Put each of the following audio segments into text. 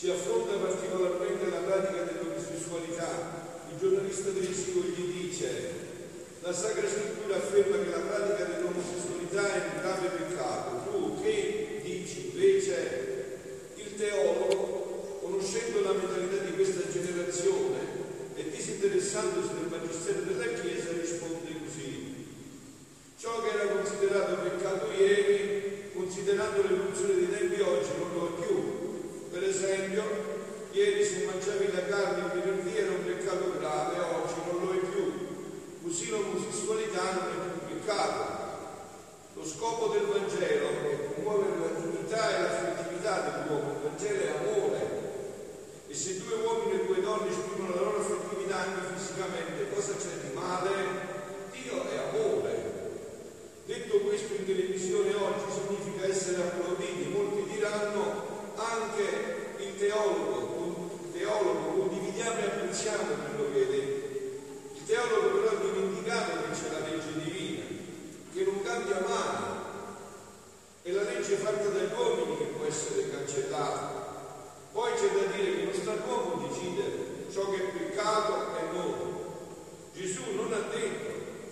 Si affronta particolarmente la pratica dell'omosessualità. Il giornalista tedesco gli dice la Sacra Scrittura afferma che la pratica dell'omosessualità è un grave peccato. Tu che dici invece il teologo, conoscendo la mentalità di questa generazione, e disinteressandosi del magistero della Chiesa risponde così. Ciò che era considerato peccato ieri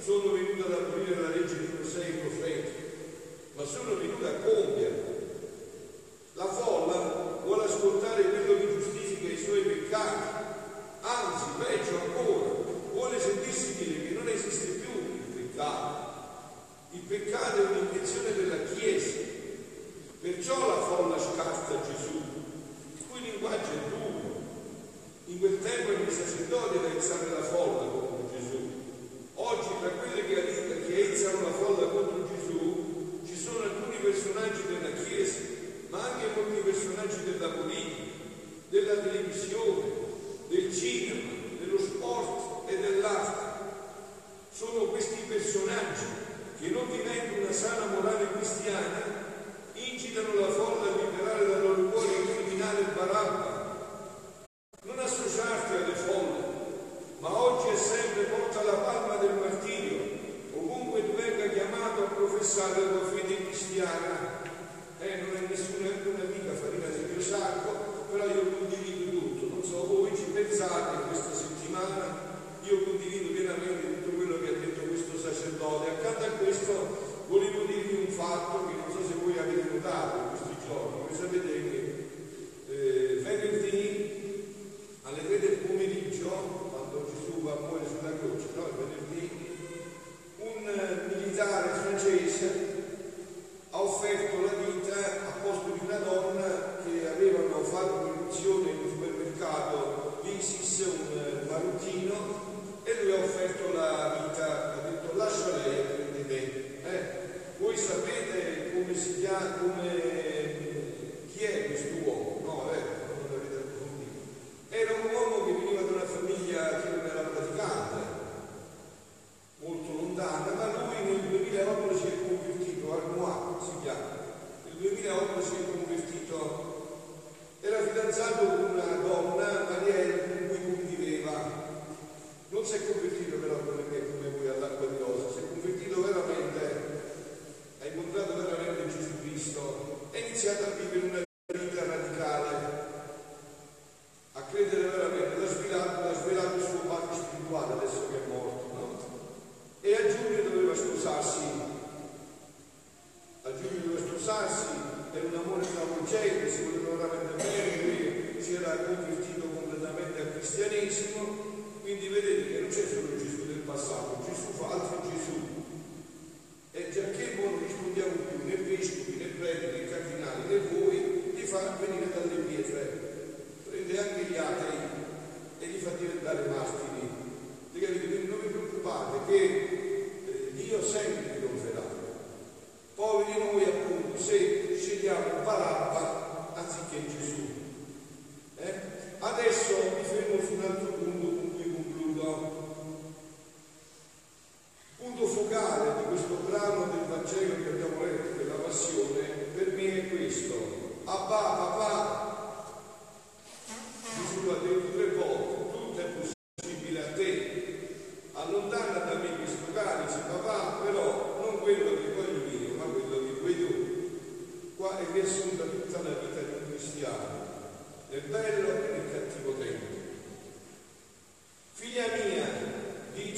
sono venuto ad abolire la legge di Mosè e i profeti, ma sono venuto a compiere Salve, fede cristiana, etc., primeiro na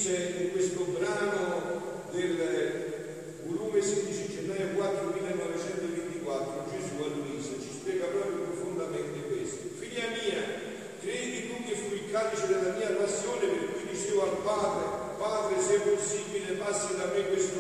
dice in questo brano del volume 16 gennaio 4 1924 Gesù a Luisa ci spiega proprio profondamente questo. Figlia mia credi tu che fu il calice della mia passione? Per cui dicevo al padre padre se è possibile passi da me questo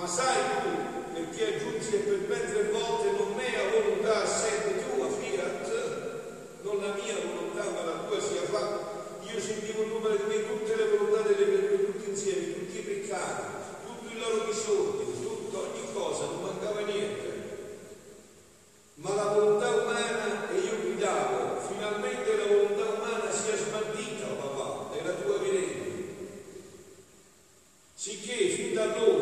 Ma sai tu perché giunge per ben tre volte non mea volontà sente tua fiat, non la mia volontà ma la tua sia fatta. Io sentivo numero di me tutte le volontà delle persone, tutti insieme, tutti i peccati, tutti i loro bisogno, tutto, ogni cosa, non mancava niente. Ma la volontà umana, e io guidavo, finalmente la volontà umana sia smarrita, papà, nella tua virena. Sicché fin da noi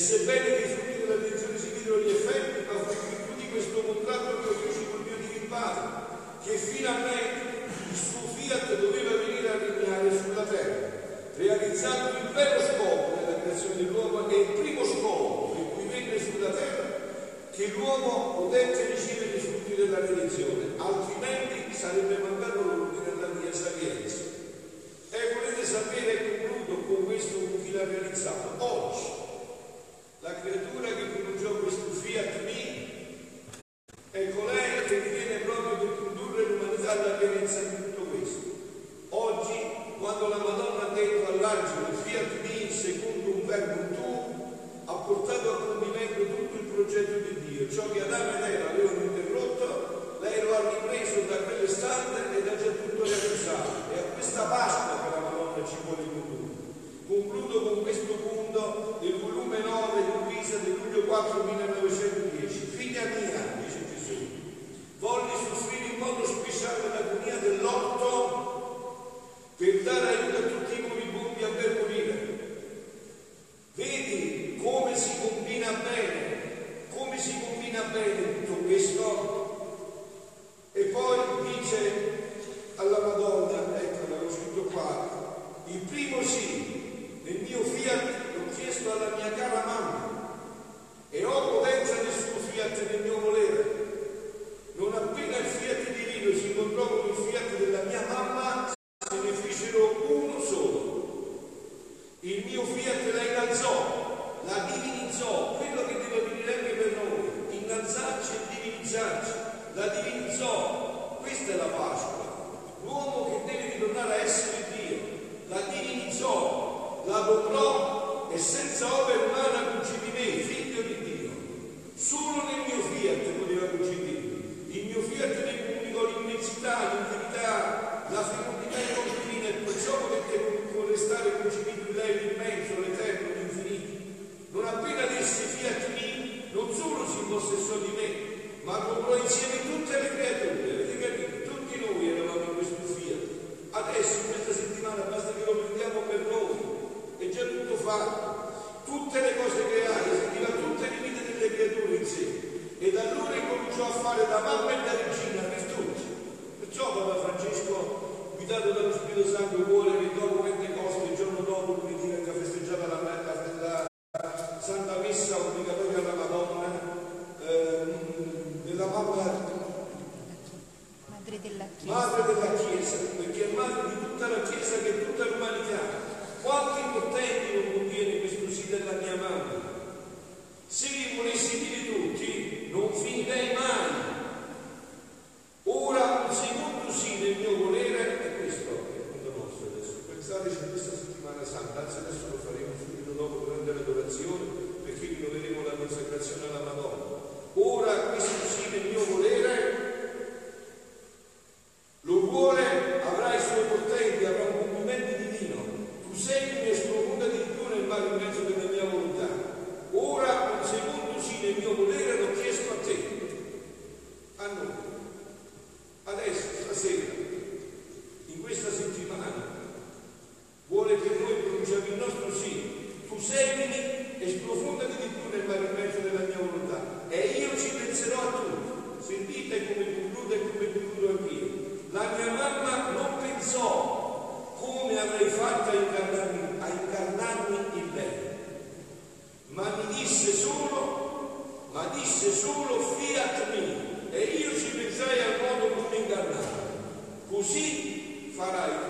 Sebbene che questo e poi dice alla Madonna, ecco l'avevo scritto qua, il primo sì, nel mio fiat l'ho chiesto alla mia cara mamma. Boa noite, storici di questa settimana santa, anzi adesso lo faremo subito dopo durante l'adorazione perché rinnoveremo la consacrazione alla Madonna. Ora questo così farai